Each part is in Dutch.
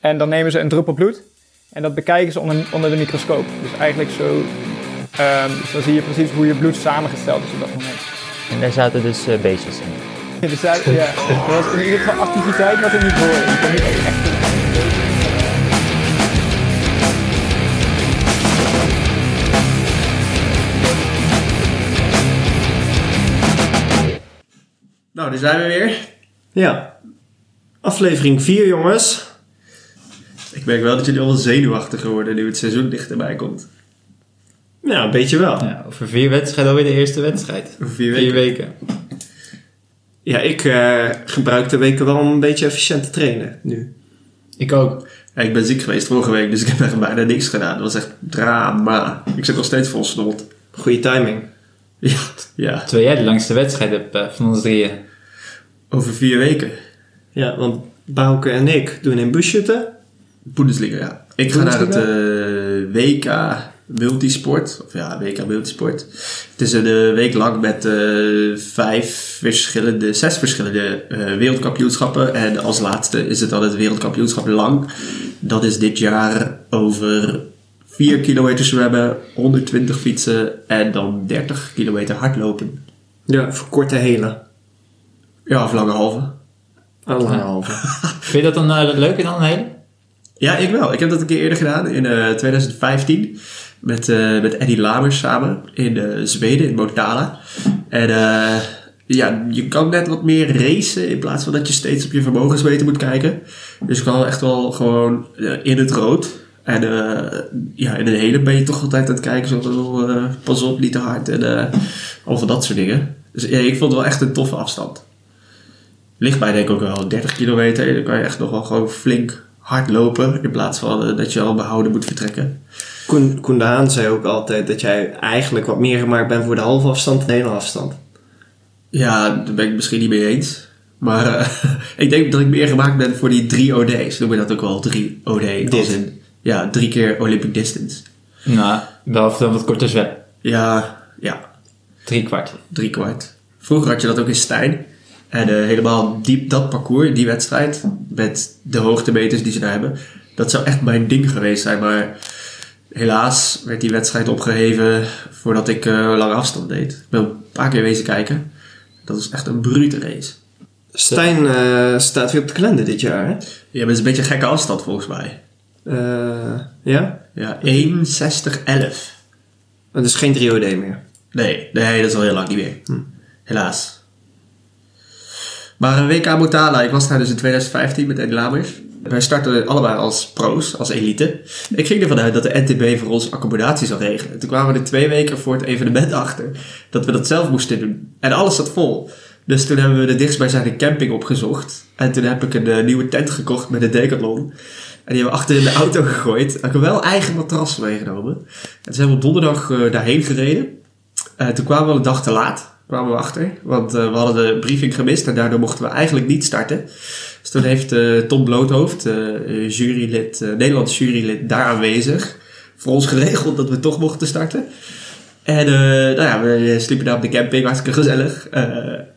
En dan nemen ze een druppel bloed. En dat bekijken ze onder, onder de microscoop. Dus eigenlijk zo... dus dan zie je precies hoe je bloed samengesteld is op dat moment. En daar zaten dus eh, beestjes in. Dus daar, ja, er was in ieder geval activiteit wat er niet hoorde. Ik kon niet echt... Nou, daar zijn we weer. Ja. Aflevering 4, jongens. Ik merk wel dat jullie allemaal zenuwachtiger worden nu het seizoen dichterbij komt. Ja, een beetje wel. Ja, over vier wedstrijden alweer de eerste wedstrijd. Over vier Vier weken. Ja, ik eh, gebruik de weken wel om een beetje efficiënt te trainen nu. Ik ook. Ja, ik ben ziek geweest vorige week, dus ik heb echt bijna niks gedaan. Dat was echt drama. Ik zit nog steeds vol snot. Goede timing. Ja, ja, Terwijl jij de langste wedstrijd hebt eh, van ons drieën. over vier weken. Ja, want Bouke en ik doen in busschutten. Bundesliga, ja. Ik ga naar het eh, WK Multisport. Of ja, WK Multisport. Het is een eh, week lang met eh, vijf verschillende, zes verschillende eh, wereldkampioenschappen. En als laatste is het dan het wereldkampioenschap lang. Dat is dit jaar over 4 kilometer zwemmen, 120 fietsen en dan 30 kilometer hardlopen. Ja, voor korte hele. Ja, of lange halve. Anderhalve. Vind je dat dan leuker dan een hele? Ja, ik wel. Ik heb dat een keer eerder gedaan in eh, 2015 met, eh, met Eddie Lamers samen in eh, Zweden, in Motala. En eh, ja, je kan net wat meer racen in plaats van dat je steeds op je vermogensmeter moet kijken. Dus ik kan echt wel gewoon eh, in het rood. En eh, ja, in een hele ben je toch altijd aan het kijken, zo eh, pas op, niet te hard en eh al van dat soort dingen. Dus ja, ik vond het wel echt een toffe afstand. Ligt bij denk ik ook wel 30 kilometer. Dan kan je echt nog wel gewoon flink hard lopen. In plaats van eh, dat je al behouden moet vertrekken. Koen, Koen de Haan zei ook altijd dat jij eigenlijk wat meer gemaakt bent voor de halve afstand dan de hele afstand. Ja, daar ben ik misschien niet mee eens. Maar eh, ik denk dat ik meer gemaakt ben voor die drie OD's. Noem je dat ook wel drie OD. Als in, ja, drie keer Olympic distance. Nou, behalve dan wat korter zwem. Ja, ja, Drie kwart. drie kwart. Vroeger had je dat ook in Stijn. En eh, helemaal diep dat parcours, die wedstrijd, met de hoogtemeters die ze daar hebben. Dat zou echt mijn ding geweest zijn. Maar helaas werd die wedstrijd opgeheven voordat ik eh, lange afstand deed. Ik ben een paar keer wezen kijken. Dat is echt een brute race. Stijn eh, staat weer op de kalender dit jaar, hè? Ja, maar het is een beetje een gekke afstand volgens mij. Ja? Ja, 1,60,11. Het is geen 3OD meer. Nee, nee, dat is al heel lang niet meer. Helaas. Maar een WK Motala, ik was daar dus in 2015 met Eddie Lamers. Wij startten allebei als pro's, als elite. Ik ging ervan uit dat de NTB voor ons accommodatie zou regelen. Toen kwamen we er twee weken voor het evenement achter dat we dat zelf moesten doen. En alles zat vol. Dus toen hebben we de dichtstbijzijnde camping opgezocht. En toen heb ik een eh, nieuwe tent gekocht met een decathlon. En die hebben we achter in de auto gegooid. Ik heb wel eigen matras meegenomen. En toen zijn we op donderdag eh, daarheen gereden. Eh, toen kwamen we een dag te laat, kwamen we achter. Want eh, we hadden de briefing gemist en daardoor mochten we eigenlijk niet starten. Dus toen heeft eh, Tom Bloothoofd, eh, jurylid, Nederlands jurylid, daar aanwezig, voor ons geregeld dat we toch mochten starten. En nou ja, we sliepen daar op de camping, hartstikke gezellig,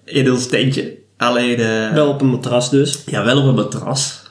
in ons tentje. Alleen, Wel op een matras dus. ja, wel op een matras.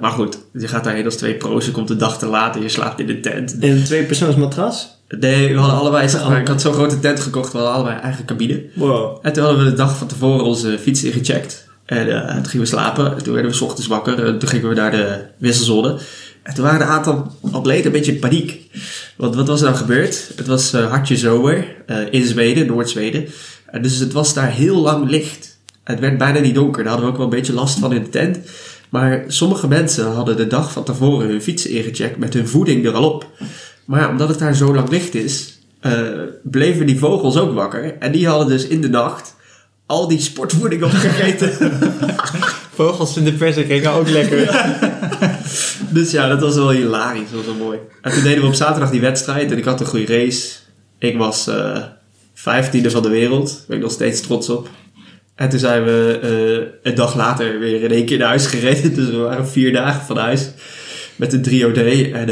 Maar goed, je gaat daarheen als twee pro's, je komt de dag te laat en je slaapt in de tent. In een tweepersoons matras. Nee, we hadden allebei, zeg maar, ik had zo'n grote tent gekocht, we hadden allebei eigen cabine. Wow. En toen hadden we de dag van tevoren onze fiets ingecheckt. En eh, toen gingen we slapen. En toen werden we 's ochtends wakker. En toen gingen we naar de wisselzone. En toen waren een aantal atleten een beetje in paniek. Want wat was er nou gebeurd? Het was eh, hartje zomer eh, in Zweden, Noord-Zweden. En dus het was daar heel lang licht. Het werd bijna niet donker. Daar hadden we ook wel een beetje last van in de tent. Maar sommige mensen hadden de dag van tevoren hun fietsen ingecheckt met hun voeding er al op. Maar ja, omdat het daar zo lang licht is, eh, bleven die vogels ook wakker. En die hadden dus in de nacht al die sportvoeding opgegeten. Vogels in de persikring ook lekker. dus ja, dat was wel hilarisch. Dat was wel mooi. En toen deden we op zaterdag die wedstrijd en ik had een goede race. Ik was eh vijftiende van de wereld. Daar ben ik nog steeds trots op. En toen zijn we eh, een dag later weer in één keer naar huis gereden. Dus we waren vier dagen van huis met een 3OD. En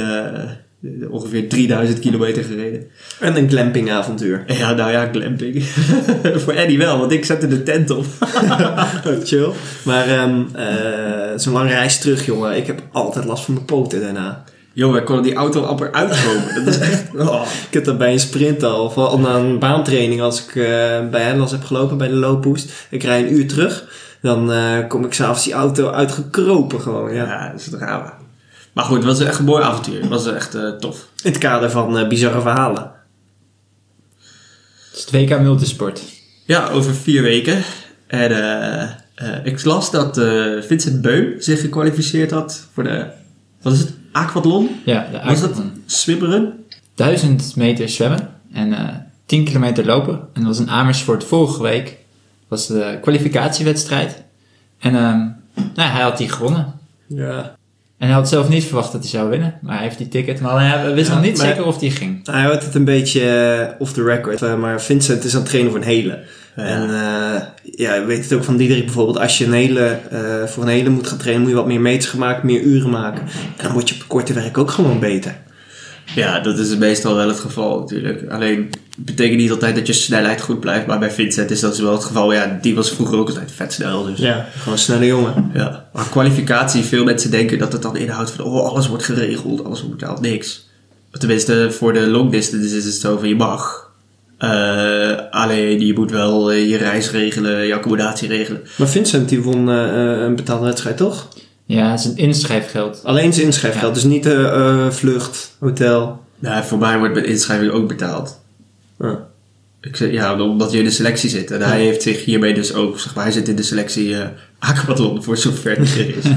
Ongeveer 3000 kilometer gereden. En een glampingavontuur. Ja, nou ja, glamping. Voor Eddie wel, want ik zette de tent op. Chill. Maar ehm eh, zo'n lange reis terug, jongen. Ik heb altijd last van mijn poten daarna. Jongen, ik kon die auto amper uitkomen. Dat is echt... Oh. Ik heb dat bij een sprint al. Of al na een baantraining als ik eh, bij Hellas heb gelopen bij de loopboost. Ik rij een uur terug. Dan eh, kom ik s'avonds die auto uitgekropen gewoon. Ja. Ja, dat is drama. Maar goed, het was echt een mooi avontuur. Het was echt eh, tof. In het kader van eh, bizarre verhalen. Het is het WK Multisport. Ja, over vier weken. En eh, eh, ik las dat eh, Vincent Beum zich gekwalificeerd had voor de... Wat is het? Aquathlon? Ja, de Was dat Aquathlon. swimmeren? 1000 meter zwemmen en eh 10 kilometer lopen. En dat was in Amersfoort vorige week. was de kwalificatiewedstrijd. En ehm, nou, hij had die gewonnen. Ja. En hij had zelf niet verwacht dat hij zou winnen. Maar hij heeft die ticket. Maar hij we wisten Ja, nog niet maar- zeker of die ging. Hij houdt het een beetje eh, off the record. eh, maar Vincent is aan het trainen voor een hele. Ja. En eh, ja, je weet het ook van Diederik bijvoorbeeld. Als je een hele, eh, voor een hele moet gaan trainen, moet je wat meer meters gaan maken, meer uren maken. En dan word je op korte werk ook gewoon beter. Ja, dat is meestal wel het geval natuurlijk. Alleen, betekent niet altijd dat je snelheid goed blijft. Maar bij Vincent is dat dus wel het geval. Ja, die was vroeger ook altijd vet snel. Dus. Ja, gewoon een snelle jongen. Ja. Maar kwalificatie, veel mensen denken dat het dan inhoudt van... Oh, alles wordt geregeld, alles wordt betaald. Niks. Tenminste, voor de long distance is het zo van je mag. Eh, alleen, je moet wel eh, je reis regelen, je accommodatie regelen. Maar Vincent die won eh, een betaalde wedstrijd, toch? Ja, het is een inschrijfgeld. Alleen zijn inschrijfgeld, dus niet de eh, vlucht, hotel. Nou, voor mij wordt met inschrijving ook betaald. Ja. Ik zeg, ja, omdat je in de selectie zit. En hij heeft zich hiermee dus ook, zeg maar, hij zit in de selectie eh aquathlon, voor zover het is.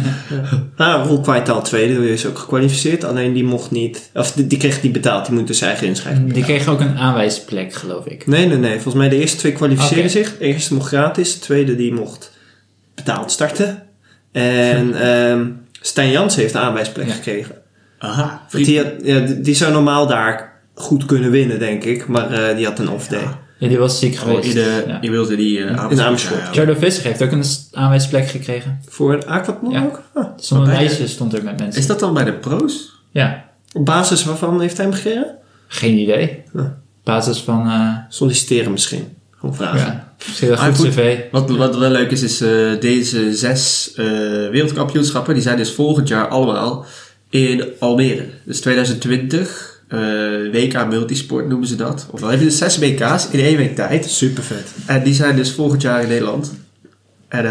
Nou, Roel Kwijtaal tweede, die is ook gekwalificeerd. Alleen die mocht niet, of die, die kreeg niet betaald, die moet dus eigen inschrijving Die kreeg ook een aanwijsplek, geloof ik. Nee, nee, nee. Volgens mij de eerste twee kwalificeerden zich. De eerste mocht gratis, de tweede die mocht betaald starten. En ehm Stijn Jansen heeft de aanwijsplek Ja. gekregen. Aha, Want die, had, ja, die die zou normaal daar goed kunnen winnen, denk ik. Maar eh, die had een off-day. Ja, die was ziek Oh, geweest. in de, Ja. Je wilde die uh, In Amersfoort. Jardo Visser heeft ook een aanwijsplek gekregen. Voor een Ja. ook? Ah. Zo'n de- lijstje stond er met mensen. Is dat dan bij de pro's? Ja, Op basis waarvan heeft hij hem gekregen? geen idee. Op basis van, eh Solliciteren misschien. Gewoon vragen. Ah, goed cv. Wat, wat wel leuk is, is eh, deze zes eh, wereldkampioenschappen, die zijn dus volgend jaar allemaal in Almere. Dus 2020, eh, WK Multisport noemen ze dat. Of dan heb je dus zes WK's in één week tijd. Super vet. En die zijn dus volgend jaar in Nederland. En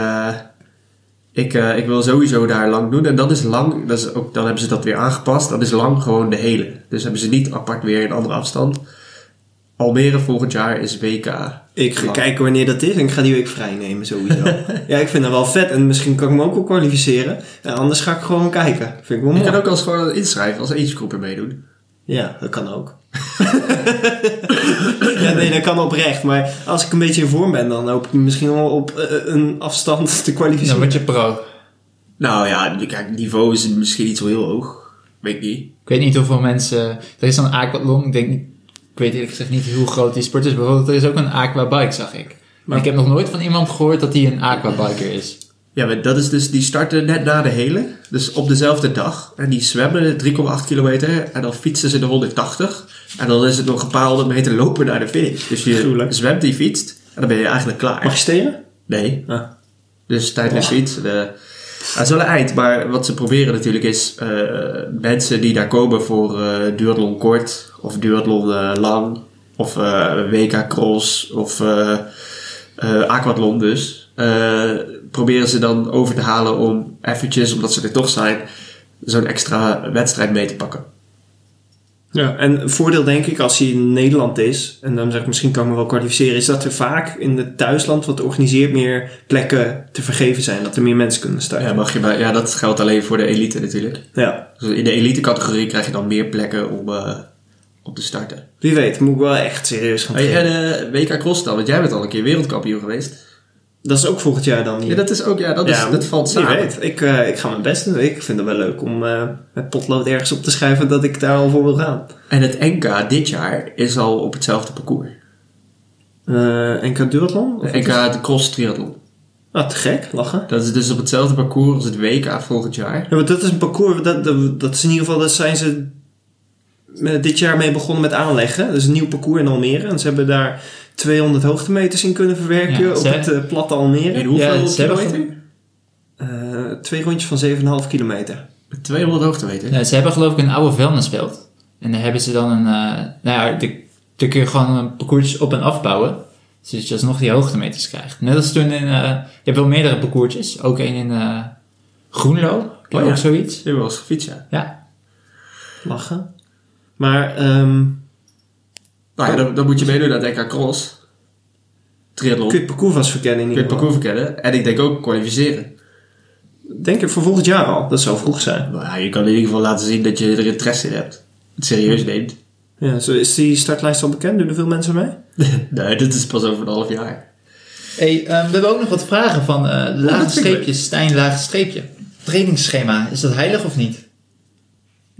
ik, ik wil sowieso daar lang doen. En dat is lang, dat is ook, dan hebben ze dat weer aangepast. Dat is lang gewoon de hele. Dus hebben ze niet apart weer een andere afstand. Almere volgend jaar is WK. Ik ga kijken wanneer dat is en ik ga die week vrij nemen sowieso. ja, ik vind dat wel vet en misschien kan ik me ook wel kwalificeren. En anders ga ik gewoon kijken. Vind ik wel Je mooi. kan ook als gewoon inschrijven als agegroeper meedoen. Ja, dat kan ook. ja, nee, dat kan oprecht. Maar als ik een beetje in vorm ben, dan hoop ik misschien wel op eh, een afstand te Dan kwalificeren. word je pro. Nou ja, kijk, het niveau is misschien niet zo heel hoog. Weet ik niet. Ik weet niet hoeveel mensen... Er is dan aquathlon. Ik denk weet eerlijk gezegd niet hoe groot die sport is. Bijvoorbeeld, er is ook een aquabike, zag ik. Maar ik heb nog nooit van iemand gehoord dat hij een aquabiker is. Ja, maar dat is dus, die starten net na de hele. Dus op dezelfde dag. En die zwemmen 3,8 kilometer. En dan fietsen ze de 180. En dan is het nog een paar honderd meter lopen naar de finish. Dus je zwemt, die fietst. En dan ben je eigenlijk klaar. Mag je stenen? Nee. Ah. Dus tijdens fiets. De, dat is wel een eind. Maar wat ze proberen natuurlijk is... eh, mensen die daar komen voor duathlon kort. Of duathlon eh, lang. Of WK cross. Of aquathlon dus. proberen ze dan over te halen om eventjes, omdat ze er toch zijn... Zo'n extra wedstrijd mee te pakken. Ja, en een voordeel denk ik als hij in Nederland is, en dan zeg ik misschien kan ik me wel kwalificeren, is dat er vaak in het thuisland wat organiseert meer plekken te vergeven zijn. Dat er meer mensen kunnen starten. Ja, mag je bij, ja, dat geldt alleen voor de elite natuurlijk. Ja, Dus in de elite categorie krijg je dan meer plekken om, om te starten. wie weet, moet ik wel echt serieus gaan en eh, WK Cross dan, want jij bent al een keer wereldkampioen geweest. Dat is ook volgend jaar dan hier. Ja, dat is ook, ja, dat, is, Ja, dat valt samen. weet. Ik, eh, ik ga mijn best doen. Ik vind het wel leuk om eh, met potlood ergens op te schrijven dat ik daar al voor wil gaan. En het NK dit jaar is al op hetzelfde parcours. Eh NK Duathlon? NK de Cross Triathlon. Ah, te gek, lachen. Dat is dus op hetzelfde parcours als het WK volgend jaar. Ja, maar dat is een parcours, dat, dat, dat is in ieder geval, dat zijn ze dit jaar mee begonnen met aanleggen. Dat is een nieuw parcours in Almere. En ze hebben daar 200 hoogtemeters in kunnen verwerken Ja, op het eh, platte Almere. In hoeveel Ja, ze hebben kilometer? Eh, twee rondjes van 7,5 kilometer. Met 200 hoogtemeter. Ja, ze hebben geloof ik een oude vuilnisveld. En daar hebben ze dan een... eh nou ja, de- daar kun je gewoon een parcours op en afbouwen. Zodat je alsnog die hoogtemeters krijgt. Net als toen in... eh, je hebt wel meerdere parcoursjes. Ook één in eh, Groenlo. Oh ja. ook zoiets? Je hebt wel eens gefietst, ja. Ja. Lachen. Maar ehm, Nou ja, dan, dan moet je meedoen aan DK Cross. Triathlon. kun je het parcours vast verkennen in Kun je het parcours verkennen. En ik denk ook kwalificeren. Denk ik voor volgend jaar al. Dat zou vroeg zijn. Nou ja, je kan in ieder geval laten zien dat je er interesse in hebt. Het serieus neemt. Ja, zo is die startlijst al bekend? Doen er veel mensen mee? nee, dit is pas over een half jaar. Hey, ehm, we hebben ook nog wat vragen van eh vind ik streepje, Stijn lage streepje. Trainingsschema, is dat heilig of niet?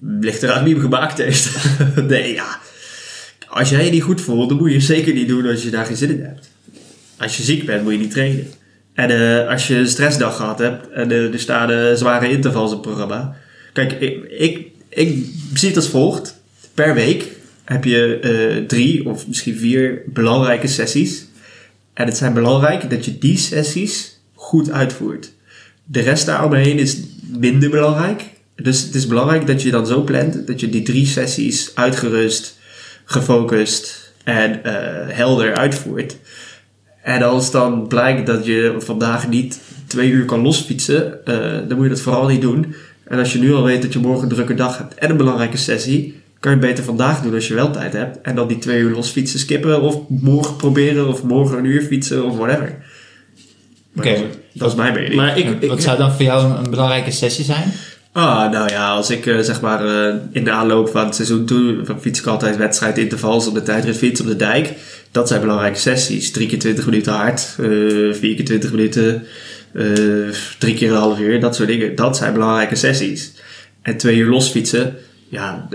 Ligt eraan wie hem gemaakt heeft. nee, ja. Als jij je niet goed voelt, dan moet je zeker niet doen als je daar geen zin in hebt. Als je ziek bent, moet je niet trainen. En eh, als je een stressdag gehad hebt en eh, er staan zware intervals het programma. Kijk, ik, ik, ik zie het als volgt. Per week heb je eh, drie of misschien vier belangrijke sessies. En het zijn belangrijk dat je die sessies goed uitvoert. De rest daaromheen is minder belangrijk. Dus het is belangrijk dat je dan zo plant dat je die drie sessies uitgerust, gefocust en eh, helder uitvoert. En als dan blijkt dat je vandaag niet twee uur kan losfietsen, eh, dan moet je dat vooral niet doen. En als je nu al weet dat je morgen een drukke dag hebt en een belangrijke sessie, kan je het beter vandaag doen als je wel tijd hebt. En dan die twee uur losfietsen skippen of morgen proberen of morgen een uur fietsen of whatever. Oké. Dat is mijn mening. Maar ik, ik, Wat zou dan voor jou een, een belangrijke sessie zijn? Ah, nou ja, als ik eh, zeg maar eh, in de aanloop van het seizoen toe, fiets ik altijd wedstrijdintervals op de tijdritfiets op de dijk. Dat zijn belangrijke sessies. Drie keer 20 minuten hard, eh, vier keer 20 minuten, drie keer een half uur, dat soort dingen. Dat zijn belangrijke sessies. En twee uur losfietsen, ja,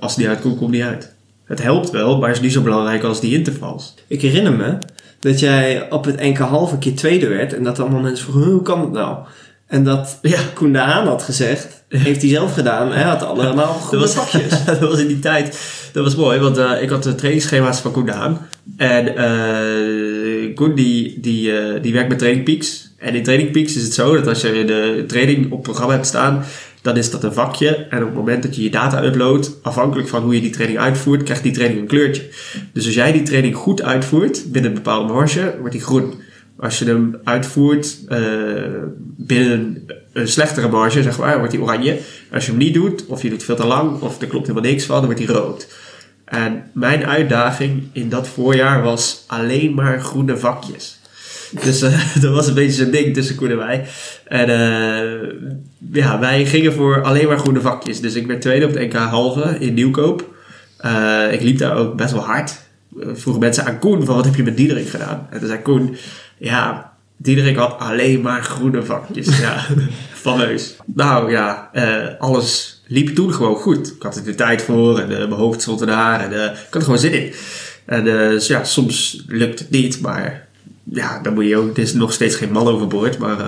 als het niet uitkomt, komt het niet uit. Het helpt wel, maar is niet zo belangrijk als die intervals. ik herinner me dat jij op het NK halve keer tweede werd. En dat allemaal mensen vroegen, hoe kan het nou? En dat Ja. Koen de Haan had gezegd, heeft hij zelf gedaan. Hij had allemaal goede Dat was, dat was in die tijd. Dat was mooi, want eh, ik had de trainingsschema's van Koen. En eh Koen die, die, eh, die werkt met Training Peaks. En in Training Peaks is het zo dat als je de training op programma hebt staan, dan is dat een vakje. En op het moment dat je je data uploadt, afhankelijk van hoe je die training uitvoert, krijgt die training een kleurtje. Dus als jij die training goed uitvoert, binnen een bepaalde marge, wordt die groen. Als je hem uitvoert eh, binnen een slechtere marge, zeg maar, wordt die oranje. Als je hem niet doet, of je doet veel te lang, of er klopt helemaal niks van, dan wordt die rood. En mijn uitdaging in dat voorjaar was alleen maar groene vakjes. Dus eh, dat was een beetje zo'n ding tussen Koen en mij. En eh, ja, wij gingen voor alleen maar groene vakjes. Dus ik werd tweede op het NK halve in Nieuwkoop. Ik liep daar ook best wel hard. Vroegen mensen aan Koen van wat heb je met Diederik gedaan? En toen zei Koen, ja, Diederik had alleen maar groene vakjes. ja, fameus. Nou ja, eh, alles liep toen gewoon goed. Ik had er de tijd voor en eh, mijn hoofd stond ernaar en eh, ik had er gewoon zin in. En eh, dus ja, soms lukt het niet, maar ja, dan moet je ook, er is nog steeds geen man overboord, maar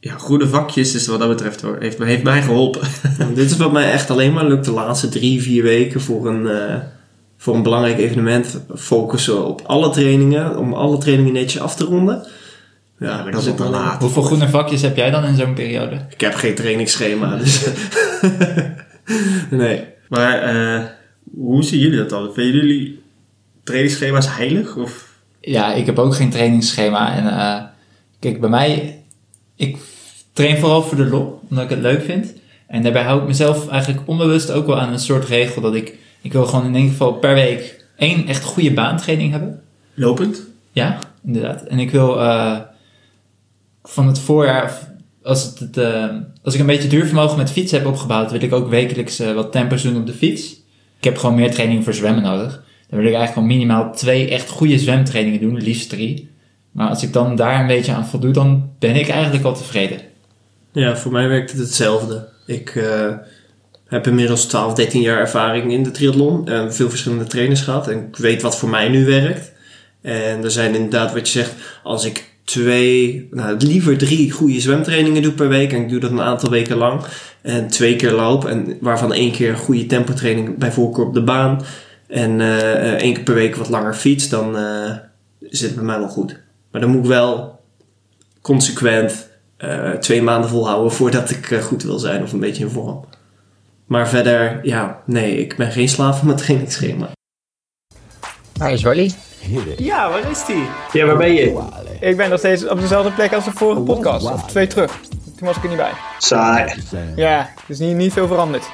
ja, groene vakjes is wat dat betreft hoor, heeft, heeft mij geholpen. Dit is wat mij echt alleen maar lukt de laatste drie, vier weken voor een, voor een belangrijk evenement. Focussen op alle trainingen, om alle trainingen netjes af te ronden. Ja, maar dat is ook te laat. Hoeveel groene vakjes heb jij dan in zo'n periode? Ik heb geen trainingsschema, dus... nee. Maar eh, hoe zien jullie dat dan? Vinden jullie trainingsschema's heilig? Of? Ja, ik heb ook geen trainingsschema. En eh, kijk, bij mij, ik train vooral voor de lol, omdat ik het leuk vind. En daarbij hou ik mezelf eigenlijk onbewust ook wel aan een soort regel dat ik, ik wil gewoon in ieder geval per week één echt goede baantraining hebben. Lopend? Ja, inderdaad. En ik wil eh, van het voorjaar, als, het, het, eh, als ik een beetje duurvermogen met fietsen heb opgebouwd, wil ik ook wekelijks eh, wat tempos doen op de fiets. Ik heb gewoon meer training voor zwemmen nodig. Dan wil ik eigenlijk gewoon minimaal twee echt goede zwemtrainingen doen, liefst drie. Maar als ik dan daar een beetje aan voldoe, dan ben ik eigenlijk al tevreden. Ja, voor mij werkt het hetzelfde. Ik eh, heb inmiddels 12, 13 jaar ervaring in de triathlon. Veel verschillende trainers gehad. En ik weet wat voor mij nu werkt. En er zijn inderdaad wat je zegt, als ik twee, nou liever drie goede zwemtrainingen doe per week. En ik doe dat een aantal weken lang. En twee keer loop. En waarvan één keer goede tempotraining bij voorkeur op de baan. En eh, één keer per week wat langer fiets. Dan eh, zit het bij mij wel goed. Maar dan moet ik wel consequent twee maanden volhouden voordat ik goed wil zijn of een beetje in vorm. Maar verder, ja, nee, ik ben geen slaaf van mijn trainingsschema. Waar is Wally? Ja, waar is die? Ja, waar ben je? Ik ben nog steeds op dezelfde plek als de vorige podcast. Of twee terug. Toen was ik er niet bij. Saai. Ja, er is niet, niet veel veranderd.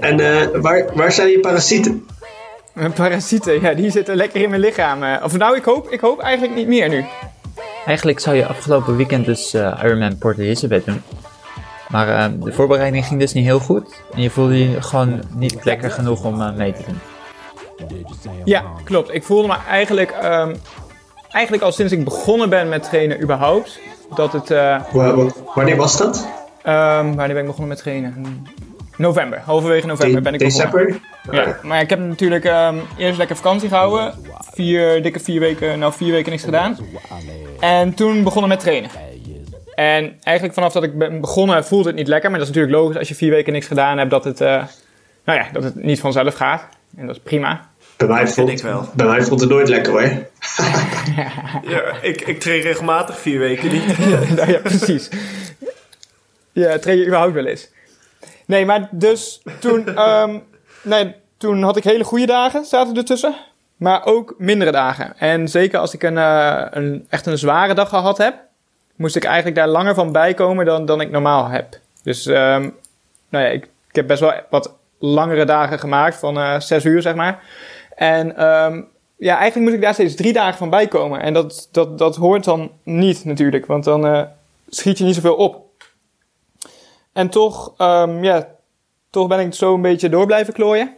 En eh, waar, waar zijn je parasieten? Mijn parasieten, ja, die zitten lekker in mijn lichaam. eh. Of nou, ik hoop, ik hoop eigenlijk niet meer nu. Eigenlijk zou je afgelopen weekend dus eh, Ironman Port Elizabeth doen. Maar eh, de voorbereiding ging dus niet heel goed. En je voelde je gewoon niet lekker genoeg om eh, mee te doen. Ja, klopt. Ik voelde me eigenlijk, ehm, eigenlijk al sinds ik begonnen ben met trainen überhaupt, dat het... eh, Wa- wa- wanneer was dat? ehm, wanneer ben ik begonnen met trainen? November, halverwege november ben ik begonnen. December? Ja, maar ik heb natuurlijk ehm, eerst lekker vakantie gehouden. Vier, dikke vier weken, nou vier weken niks gedaan. En toen begonnen met trainen. En eigenlijk vanaf dat ik ben begonnen voelde het niet lekker. Maar dat is natuurlijk logisch als je vier weken niks gedaan hebt dat het, eh, nou ja, dat het niet vanzelf gaat. En dat is prima. Bij mij, vind vond, ik wel. bij mij vond het nooit lekker hoor. Ja, ik, ik train regelmatig vier weken niet. nou ja, precies. Ja, train je überhaupt wel eens? Nee, maar dus toen, ehm, nee, toen had ik hele goede dagen, zaten ertussen. Maar ook mindere dagen. En zeker als ik een, eh, een, echt een zware dag gehad heb, moest ik eigenlijk daar langer van bijkomen dan, dan ik normaal heb. Dus ehm, nou ja, ik, heb best wel wat langere dagen gemaakt, van eh, zes uur zeg maar. En ehm, ja, eigenlijk moet ik daar steeds drie dagen van bijkomen. En dat, dat, dat hoort dan niet natuurlijk, want dan eh, schiet je niet zoveel op. En toch, ehm, ja, toch ben ik zo een beetje door blijven klooien.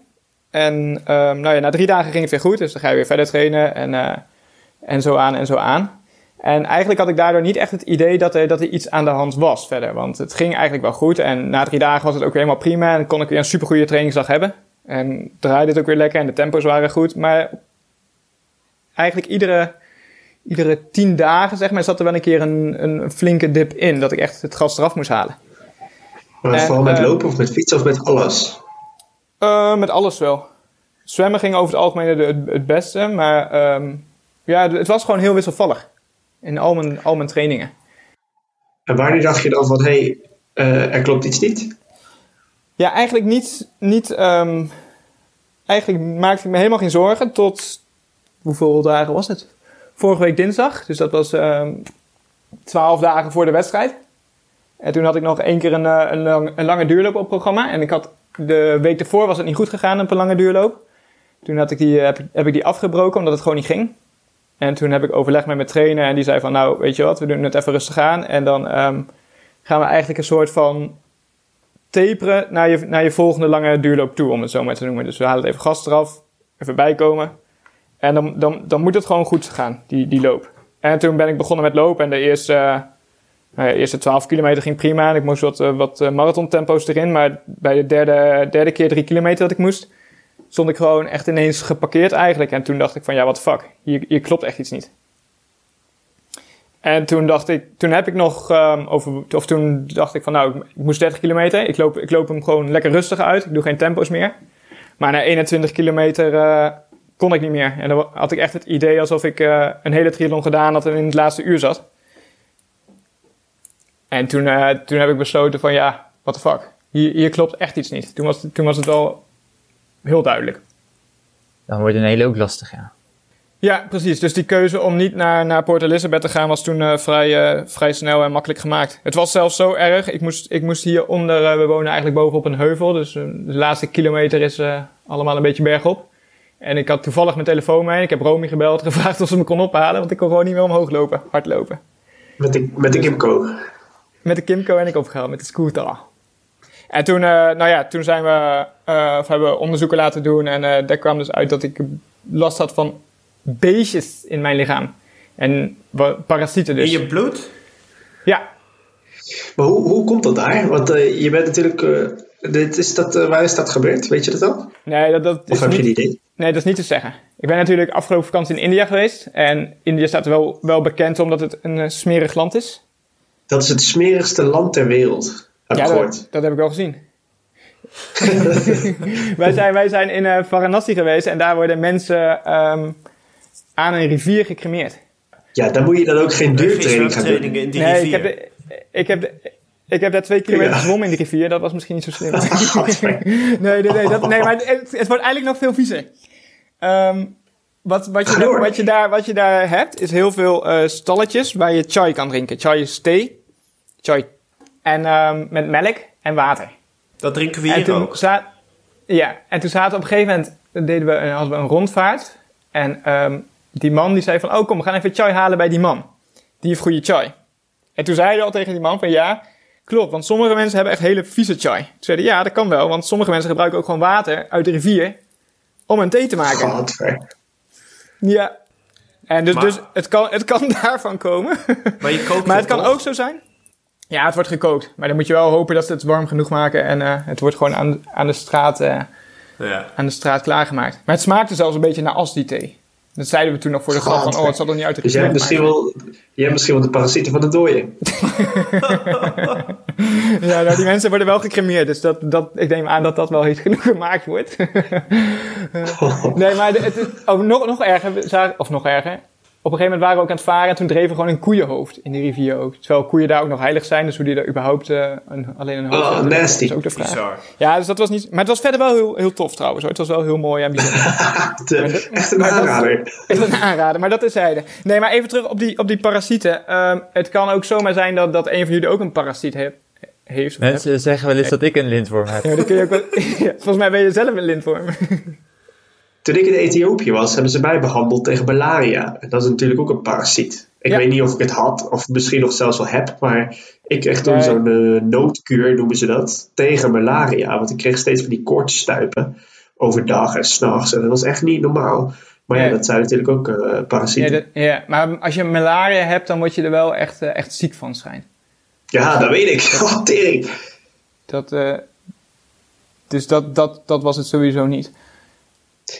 En nou ja, na drie dagen ging het weer goed, dus dan ga je weer verder trainen en, eh, en zo aan en zo aan. En eigenlijk had ik daardoor niet echt het idee dat er, dat er iets aan de hand was verder. Want het ging eigenlijk wel goed. En na drie dagen was het ook weer helemaal prima. En kon ik weer een supergoeie trainingsdag hebben. En draaide het ook weer lekker en de tempo's waren goed. Maar eigenlijk iedere, iedere tien dagen, zeg maar, zat er wel een keer een, een flinke dip in. Dat ik echt het gas eraf moest halen. Maar En, vooral met eh, lopen of met fietsen of met alles? Eh, met alles wel. Zwemmen ging over het algemeen het, het beste. Maar ehm, ja, het was gewoon heel wisselvallig. In al mijn, al mijn trainingen. En wanneer dacht je dan van, hé, hey, eh, er klopt iets niet? Ja, eigenlijk niet. niet ehm, eigenlijk maakte ik me helemaal geen zorgen tot. Hoeveel dagen was het? Vorige week dinsdag. Dus dat was ehm, twaalf dagen voor de wedstrijd. En toen had ik nog één keer een, eh, een, lang- een lange duurloop op programma. En ik had, de week ervoor was het niet goed gegaan op een lange duurloop. Toen had ik die, eh, heb, heb ik die afgebroken omdat het gewoon niet ging. En toen heb ik overlegd met mijn trainer en die zei van nou weet je wat, we doen het even rustig aan. En dan ehm, gaan we eigenlijk een soort van taperen naar je, naar je volgende lange duurloop toe, om het zo maar te noemen. Dus we halen even gas eraf, even bijkomen. En dan, dan, dan moet het gewoon goed gaan, die, die loop. En toen ben ik begonnen met lopen en de eerste, eh, nou eerste 12 kilometer ging prima. En ik moest wat, eh, wat eh, marathontempo's erin. Maar bij de derde, derde keer drie kilometer dat ik moest, stond ik gewoon echt ineens geparkeerd eigenlijk. En toen dacht ik van ja, wat fuck, hier, hier klopt echt iets niet. En toen dacht ik, toen heb ik nog ehm, over, of toen dacht ik van nou, ik, moest 30 kilometer. Ik loop, ik loop hem gewoon lekker rustig uit. Ik doe geen tempo's meer. Maar na 21 kilometer eh, kon ik niet meer. En dan had ik echt het idee alsof ik eh, een hele triathlon gedaan had en in het laatste uur zat. En toen, eh, toen heb ik besloten van ja, what the fuck. Hier, hier klopt echt iets niet. Toen was, toen was het al heel duidelijk. Dan wordt een hele ook lastig, ja. Ja, precies. Dus die keuze om niet naar, naar Port Elizabeth te gaan was toen eh, vrij, eh, vrij snel en makkelijk gemaakt. Het was zelfs zo erg. Ik moest, ik moest hieronder, eh, we wonen eigenlijk bovenop een heuvel. Dus de laatste kilometer is eh, allemaal een beetje bergop. En ik had toevallig mijn telefoon mee. Ik heb Romy gebeld, gevraagd of ze me kon ophalen. Want ik kon gewoon niet meer omhoog lopen, hardlopen. Met de, met de Kimco. Met de Kimco en ik opgehaald met de scooter. En toen, eh, nou ja, toen zijn we, eh, of hebben we onderzoeken laten doen. En eh, daar kwam dus uit dat ik last had van beestjes in mijn lichaam. En parasieten dus. In je bloed? Ja, Maar hoe, hoe komt dat daar? Want eh, je bent natuurlijk eh, Dit is dat, waar is dat gebeurd? Weet je dat al? Nee, dat, dat Of is heb je een niet, idee? nee, dat is niet te zeggen. Ik ben natuurlijk afgelopen vakantie in India geweest. En India staat wel, wel bekend omdat het een smerig land is. Dat is het smerigste land ter wereld. Ja, gehoord. dat, dat heb ik wel gezien. wij, zijn, wij zijn in eh, Varanasi geweest en daar worden mensen ehm, aan een rivier gecremeerd. Ja, daar moet je dan ook geen duurtraining gaan doen. in die nee, ik heb, de, ik, heb de, ik heb daar twee kilometer Ja. gezwommen in de rivier. Dat was misschien niet zo slim. Gadver. nee, nee, nee, dat, nee, maar het, het wordt eigenlijk nog veel viezer. Ehm, wat, wat, je, wat, je daar, wat je daar hebt, is heel veel eh, stalletjes waar je chai kan drinken. Chai is thee. Chai. En ehm, met melk en water. Dat drinken we En hier toen, ook. za- ja, en toen zaten we op een gegeven moment, deden we, hadden we een rondvaart. En ehm, die man die zei van, oh kom, we gaan even chai halen bij die man. Die heeft goede chai. En toen zeiden we al tegen die man van, ja, klopt. Want sommige mensen hebben echt hele vieze chai. Toen zeiden ja, dat kan wel. Want sommige mensen gebruiken ook gewoon water uit de rivier om een thee te maken. Ja. En dus, Maar- dus het, kan, het kan daarvan komen. Maar je kookt maar het kan toch? ook zo zijn. Ja, het wordt gekookt. Maar dan moet je wel hopen dat ze het warm genoeg maken. En eh, het wordt gewoon aan, aan, de straat, eh, Ja. aan de straat klaargemaakt. Maar het smaakte zelfs een beetje naar as die thee. Dat zeiden we toen nog voor de grap van, oh, het zal er niet uit de Dus jij hebt misschien wel, jij hebt misschien wel de parasieten van de dooien. Ja, nou, die mensen worden wel gecremeerd. Dus dat, dat, ik neem aan dat dat wel iets genoeg gemaakt wordt. nee, maar de- het, is- oh, nog, nog erger. Of nog erger. Op een gegeven moment waren we ook aan het varen en toen dreven we gewoon een koeienhoofd in de rivier ook. Terwijl koeien daar ook nog heilig zijn, dus hoe die daar überhaupt eh, een, alleen een hoofd Oh, hebben, dat nasty. is ook de vraag. Bizar. Ja, dus dat was niet... Maar het was verder wel heel, heel tof trouwens hoor. Het was wel heel mooi en bijzonder. De- echt een maar dat- aanrader. Echt een aanrader, maar dat is zijde. Nee, maar even terug op die, op die parasieten. Ehm, het kan ook zomaar zijn dat, dat een van jullie ook een parasiet he- heeft. hebt. Mensen zeggen wel eens dat ik een lintworm heb. Ja, dan kun je ook wel, Ja, volgens mij ben je zelf een lintworm. Toen ik in Ethiopië was, hebben ze mij behandeld tegen malaria. En dat is natuurlijk ook een parasiet. Ik Ja. weet niet of ik het had, of misschien nog zelfs wel heb, maar ik kreeg toen Nee. zo'n eh, noodkuur, noemen ze dat, tegen malaria. Want ik kreeg steeds van die koortsstuipen overdag en s'nachts. En dat was echt niet normaal. Maar ja, dat zijn natuurlijk ook eh, ja, parasieten. dat- ja, maar als je malaria hebt, dan word je er wel echt, eh, echt ziek van schijnt. Ja, dat weet ik. Oh, tering. Dat, eh, dus dat, dat, dat was het sowieso niet.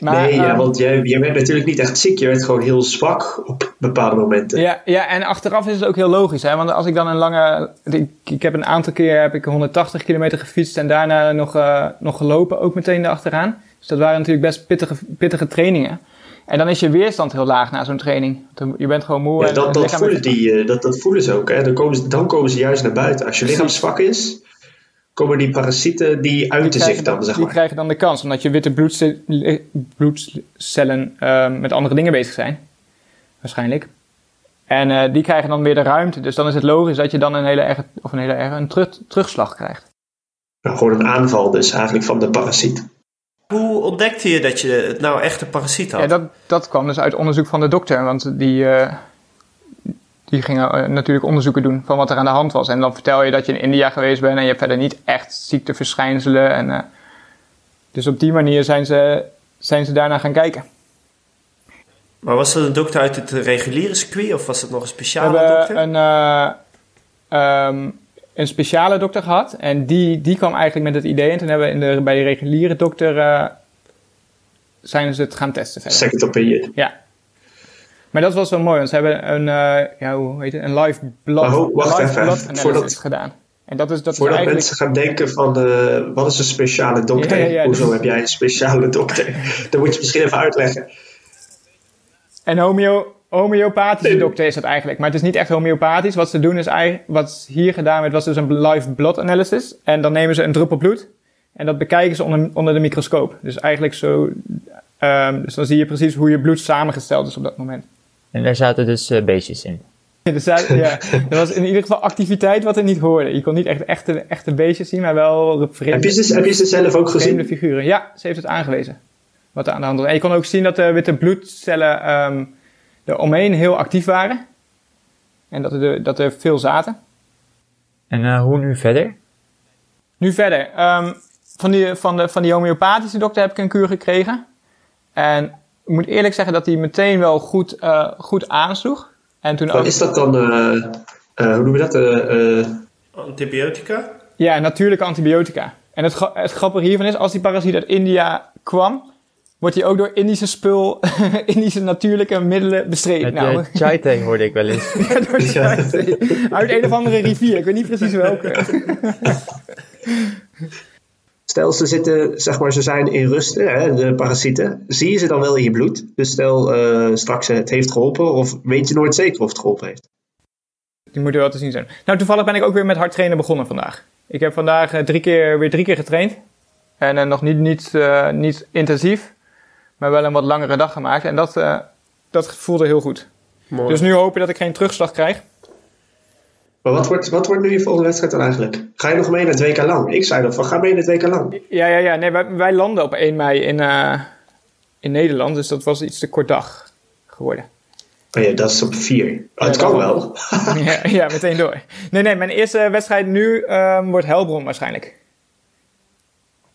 Maar, nee, ja, ehm, want jij, jij werd natuurlijk niet echt ziek. Je werd gewoon heel zwak op bepaalde momenten. Ja, ja, en achteraf is het ook heel logisch. Hè? Want als ik dan een lange... Ik, ik heb een aantal keer heb ik 180 kilometer gefietst en daarna nog, eh, nog gelopen, ook meteen erachteraan. Dus dat waren natuurlijk best pittige, pittige trainingen. En dan is je weerstand heel laag na zo'n training. Je bent gewoon moe. Ja, en dat, het dat, voelen die, eh, dat, dat voelen ze ook. Hè. Dan, komen ze, dan komen ze juist naar buiten. Als je lichaam zwak is, komen die parasieten, die die uiten zich dan, dan, zeg die maar. krijgen dan de kans, omdat je witte bloedce- bloedcellen eh, met andere dingen bezig zijn. Waarschijnlijk. En eh, die krijgen dan weer de ruimte. Dus dan is het logisch dat je dan een hele erge, of een hele erge, een terug, terugslag krijgt. Nou, gewoon een aanval dus eigenlijk van de parasiet. Hoe ontdekte je dat je het nou echt een parasiet had? Ja, dat, dat kwam dus uit onderzoek van de dokter. Want die, eh, die gingen eh, natuurlijk onderzoeken doen van wat er aan de hand was. En dan vertel je dat je in India geweest bent en je hebt verder niet echt ziekteverschijnselen. En, eh, dus op die manier zijn ze, zijn ze daarna gaan kijken. Maar was dat een dokter uit het reguliere circuit of was het nog een We speciale hebben dokter? een, eh, ehm, een speciale dokter gehad. En die, die kwam eigenlijk met het idee. En toen hebben we in de, bij de reguliere dokter eh, zijn ze het gaan testen verder. Second opinion. Ja. Maar dat was wel mooi, want ze hebben een, eh, ja, hoe heet het, een live ho- wacht live even, analysis voordat- gedaan. En dat is, dat is Voordat eigenlijk... mensen gaan denken van, eh, wat is een speciale dokter? Ja, ja, ja, Hoezo dus- heb jij een speciale dokter? Dat moet je misschien even uitleggen. Een homeo, homeopathische dokter is dat eigenlijk. Maar het is niet echt homeopathisch. Wat ze doen is eigenlijk, wat hier gedaan werd, was dus een live blood analysis. En dan nemen ze een druppel bloed. En dat bekijken ze onder, onder de microscoop. Dus eigenlijk zo, ehm, dus dan zie je precies hoe je bloed samengesteld is op dat moment. En daar zaten dus eh, beestjes in. Dus dat, ja, dat was in ieder geval activiteit wat er niet hoorde. Je kon niet echt echte, echte beestjes zien, maar wel Heb vreemde, je, ze, heb je ze zelf ook vreemde gezien? figuren. Ja, ze heeft het aangewezen. Wat er aan de hand was. En je kon ook zien dat de witte bloedcellen ehm er omheen heel actief waren. En dat er, dat er veel zaten. En eh, hoe nu verder? Nu verder. ehm, van, die, van, de, van die homeopathische dokter heb ik een kuur gekregen. En ik moet eerlijk zeggen dat die meteen wel goed, eh, goed aansloeg. En toen ook... Wat is dat dan, eh, eh, hoe noemen we dat? Eh, eh, Antibiotica? Ja, natuurlijke antibiotica. En het, het grappige hiervan is, als die parasiet uit India kwam, wordt hij ook door Indische spul, Indische natuurlijke middelen bestreden. Nou, chai thee hoorde ik wel eens. door China. Uit een of andere rivier, ik weet niet precies welke. Stel, ze zitten, zeg maar, ze zijn in rusten, hè, de parasieten. Zie je ze dan wel in je bloed? Dus stel, eh, straks het heeft geholpen, of weet je nooit zeker of het geholpen heeft? Die moeten wel te zien zijn. Nou, toevallig ben ik ook weer met hard trainen begonnen vandaag. Ik heb vandaag eh, drie keer, weer drie keer getraind. En eh, nog niet, niet, eh, niet intensief, maar wel een wat langere dag gemaakt. En dat, eh, dat voelde heel goed. Mooi. Dus nu hopen dat ik geen terugslag krijg. Maar wat wordt, wat wordt nu je volgende wedstrijd dan eigenlijk? Ga je nog mee naar het WK lang? Ik zei nog van, ga mee naar het WK lang. Ja, ja, ja. Nee, wij, wij landen op 1 mei in, eh, in Nederland. Dus dat was iets te kort dag geworden. Oh ja, dat is op vier. Oh, het Ja, kan wel. ja, ja, meteen door. Nee, nee, mijn eerste wedstrijd nu ehm, wordt Helbron waarschijnlijk.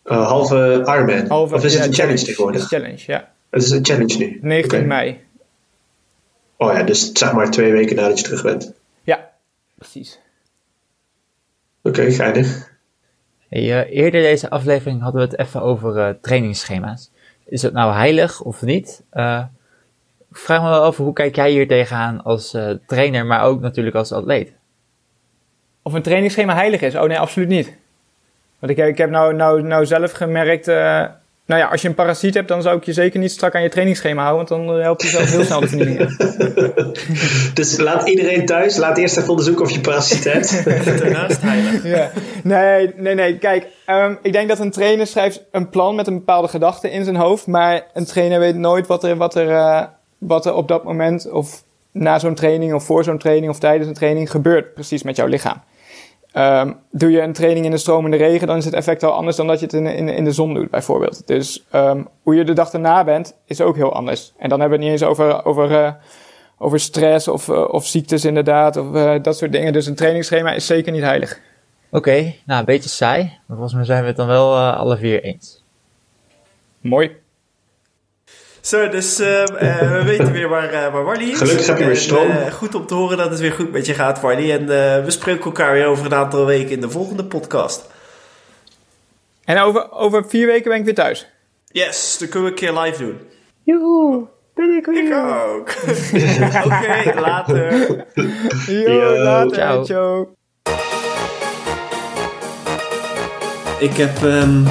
Eh, halve Ironman. Halve- of is het een challenge tegenwoordig? Challenge, ja. Het is een challenge nu. 19 Oké. mei. Oh ja, dus zeg maar twee weken nadat je terug bent. Precies. Oké, geinig. Hey, eh, eerder deze aflevering hadden we het even over eh, trainingsschema's. Is het nou heilig of niet? Eh, ik vraag me wel af, hoe kijk jij hier tegenaan als eh, trainer, maar ook natuurlijk als atleet? Of een trainingsschema heilig is? Oh nee, absoluut niet. Want ik heb, ik heb nou, nou, nou zelf gemerkt... nou ja, als je een parasiet hebt, dan zou ik je zeker niet strak aan je trainingsschema houden. Want dan eh, help je zelf heel snel de vernieling. Dus laat iedereen thuis, laat eerst even onderzoeken of je parasiet hebt. Daarnaast heilig. ja. Nee, nee, nee. Kijk, ehm, ik denk dat een trainer schrijft een plan met een bepaalde gedachte in zijn hoofd. Maar een trainer weet nooit wat er, wat er, eh, wat er op dat moment of na zo'n training of voor zo'n training of tijdens een training gebeurt precies met jouw lichaam. Ehm, doe je een training in de stromende regen, dan is het effect al anders dan dat je het in, in, in de zon doet, bijvoorbeeld. Dus ehm, hoe je de dag erna bent, is ook heel anders. En dan hebben we het niet eens over, over, eh, over stress of, eh, of ziektes inderdaad, of eh, dat soort dingen. Dus een trainingsschema is zeker niet heilig. Oké, nou een beetje saai, maar volgens mij zijn we het dan wel alle vier eens. Mooi. Zo, dus eh, eh, we weten weer waar, eh, waar Wally is. Gelukkig heb je weer En, stroom. eh, goed om te horen dat het weer goed met je gaat, Wally. En eh, we spreken elkaar weer over een aantal weken in de volgende podcast. En over, over vier weken ben ik weer thuis. Yes, dan kunnen we een keer live doen. Joehoe, ben ik Ik ook. Oké, later. Yo, Yo, later, ciao. ciao. Ik heb ehm,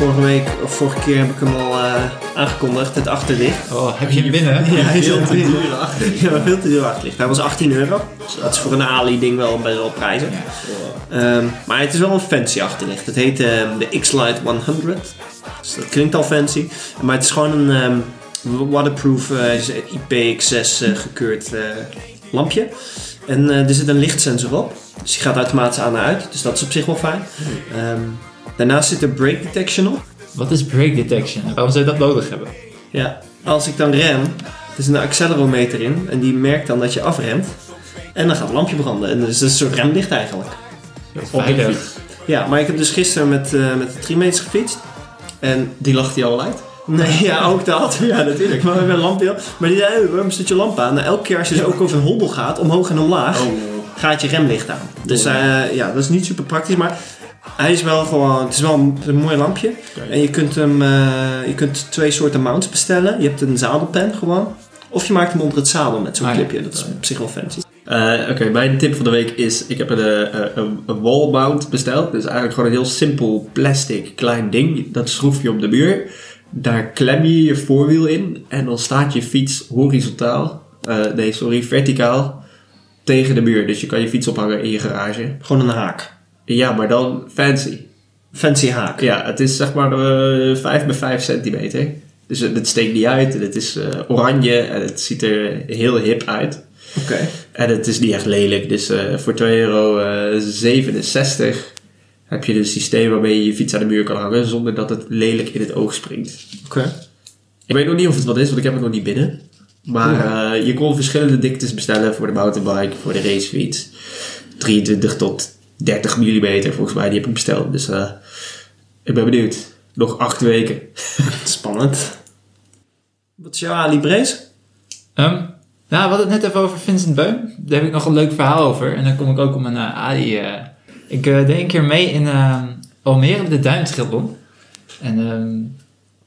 vorige week, of vorige keer heb ik hem al eh, aangekondigd, het achterlicht. Oh, heb je hem binnen? Ja, hij veel zit te erin. duur Ja, veel te duur achterlicht. Hij was 18 euro. Dus dat is voor een Ali-ding wel best wel prijzig. Ehm, maar het is wel een fancy achterlicht. Het heet ehm, de X-Lite 100. Dus dat klinkt al fancy. Maar het is gewoon een ehm, waterproof eh, is IPX6 eh, gekeurd lampje. En er zit een lichtsensor op. Dus die gaat automatisch aan en uit. Dus dat is op zich wel fijn. Ehm, daarnaast zit er brake detection op. Wat is brake detection? Waarom zou je dat nodig hebben? Ja, als ik dan rem, er is een accelerometer in en die merkt dan dat je afremt. En dan gaat het lampje branden. En dus het is een soort remlicht eigenlijk. Veilig. fiets. Ja, maar ik heb dus gisteren met, eh met de 3 meters gefietst. En Die lacht hij al uit. Nee, ja, ook dat. Ja, natuurlijk. Maar hebben een lampje. Maar die zei, waarom zet je lamp aan? Nou, elke keer als je dus ook over een hobbel gaat, omhoog en omlaag, gaat je remlicht aan. Dus eh, ja, dat is niet super praktisch, maar hij is wel gewoon, het is wel een, een mooi lampje. En je kunt hem, eh, je kunt twee soorten mounts bestellen. Je hebt een zadelpen gewoon. Of je maakt hem onder het zadel met zo'n Ah, clipje. Dat is op zich wel fancy. Eh, Oké, mijn tip van de week is: ik heb een, eh, een, een wall mount besteld. Dus eigenlijk gewoon een heel simpel plastic klein ding. Dat schroef je op de muur. Daar klem je je voorwiel in. En dan staat je fiets horizontaal. nee, sorry, verticaal. Tegen de muur. Dus je kan je fiets ophangen in je garage. Gewoon een haak. Ja, maar dan fancy. Fancy haak. Ja, het is zeg maar eh 5 bij 5 centimeter. Dus het, steekt niet uit. En het is eh, oranje. En het ziet er heel hip uit. Oké. En het is niet echt lelijk. Dus eh, voor 2,67 euro heb je een systeem waarmee je je fiets aan de muur kan hangen zonder dat het lelijk in het oog springt. Oké. Ik weet nog niet of het wat is, want ik heb het nog niet binnen. Maar eh, je kon verschillende diktes bestellen voor de mountainbike, voor de racefiets. 23 tot 30 mm volgens mij, die heb ik besteld. Dus eh, ik ben benieuwd. Nog acht weken. Spannend. Wat is jouw Ali Brace? Ehm, nou, we hadden het net even over Vincent Beum. Daar heb ik nog een leuk verhaal over. En dan kom ik ook op mijn eh Ali. eh. ik deed een keer mee in, Almere de Duintriathlon. En ehm,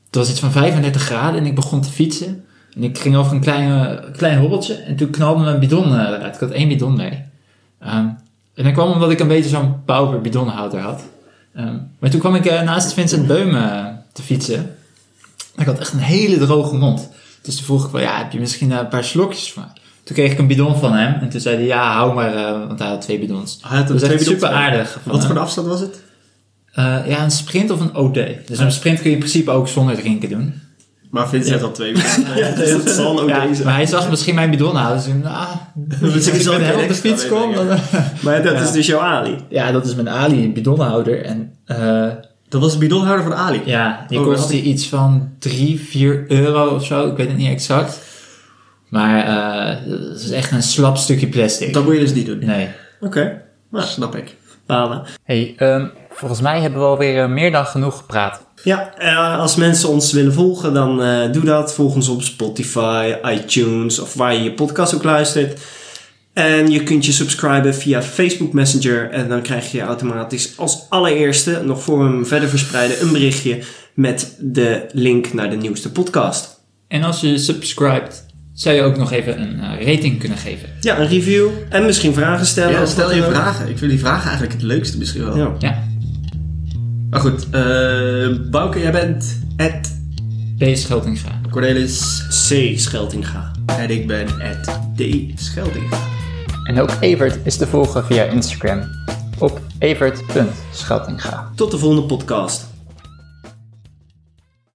het was iets van 35 graden en ik begon te fietsen. En ik ging over een kleine, klein hobbeltje en toen knalde mijn bidon eruit. Ik had één bidon mee. Ehm, en dat kwam omdat ik een beetje zo'n power bidonhouder had. Ehm, maar toen kwam ik eh, naast Vincent Beum eh, te fietsen. Ik had echt een hele droge mond. Dus toen vroeg ik wel, ja, heb je misschien eh, een paar slokjes mij? Toen kreeg ik een bidon van hem. En toen zei hij, ja, hou maar, want hij had twee bidons. Hij had Dat twee echt bidons super aardig. van Wat voor hem. afstand was het? Ja, een sprint of een OD. Dus een sprint kun je in principe ook zonder drinken doen. Maar Vincent had twee ja, dus dat zal ook Ja, deze. maar hij zag misschien mijn bidon houden. Dus ik nou, Dus als ik zal hem op de fiets kom, meenemen. dan... Maar dat Ja. is dus jouw Ali. Ja, dat is mijn Ali, een bidonhouder. En eh, Dat was de bidonhouder van Ali. ja, die Oh, kostte ik- iets van 3, 4 euro of zo. Ik weet het niet exact. Maar eh dat is echt een slap stukje plastic. Dat moet je dus niet doen. Nee. Oké, nou, snap ik. Balen. Hey, ehm, volgens mij hebben we alweer eh, meer dan genoeg gepraat. Ja, eh, als mensen ons willen volgen, dan eh, doe dat. Volg ons op Spotify, iTunes of waar je je podcast ook luistert. En je kunt je subscriben via Facebook Messenger. En dan krijg je automatisch als allereerste, nog voor we hem verder verspreiden, een berichtje met de link naar de nieuwste podcast. En als je subscribt, zou je ook nog even een eh, rating kunnen geven. Ja, een review en misschien vragen stellen. Ja, of stel je vragen. Ik vind die vragen eigenlijk het leukste misschien wel. Ja. Ja, Maar goed, eh Bouke, jij bent Ed B. Scheltinga. Cornelis C. Scheltinga. en ik ben Ed D. Schelding. En ook Evert is te volgen via Instagram op evert.scheltinga. Tot de volgende podcast.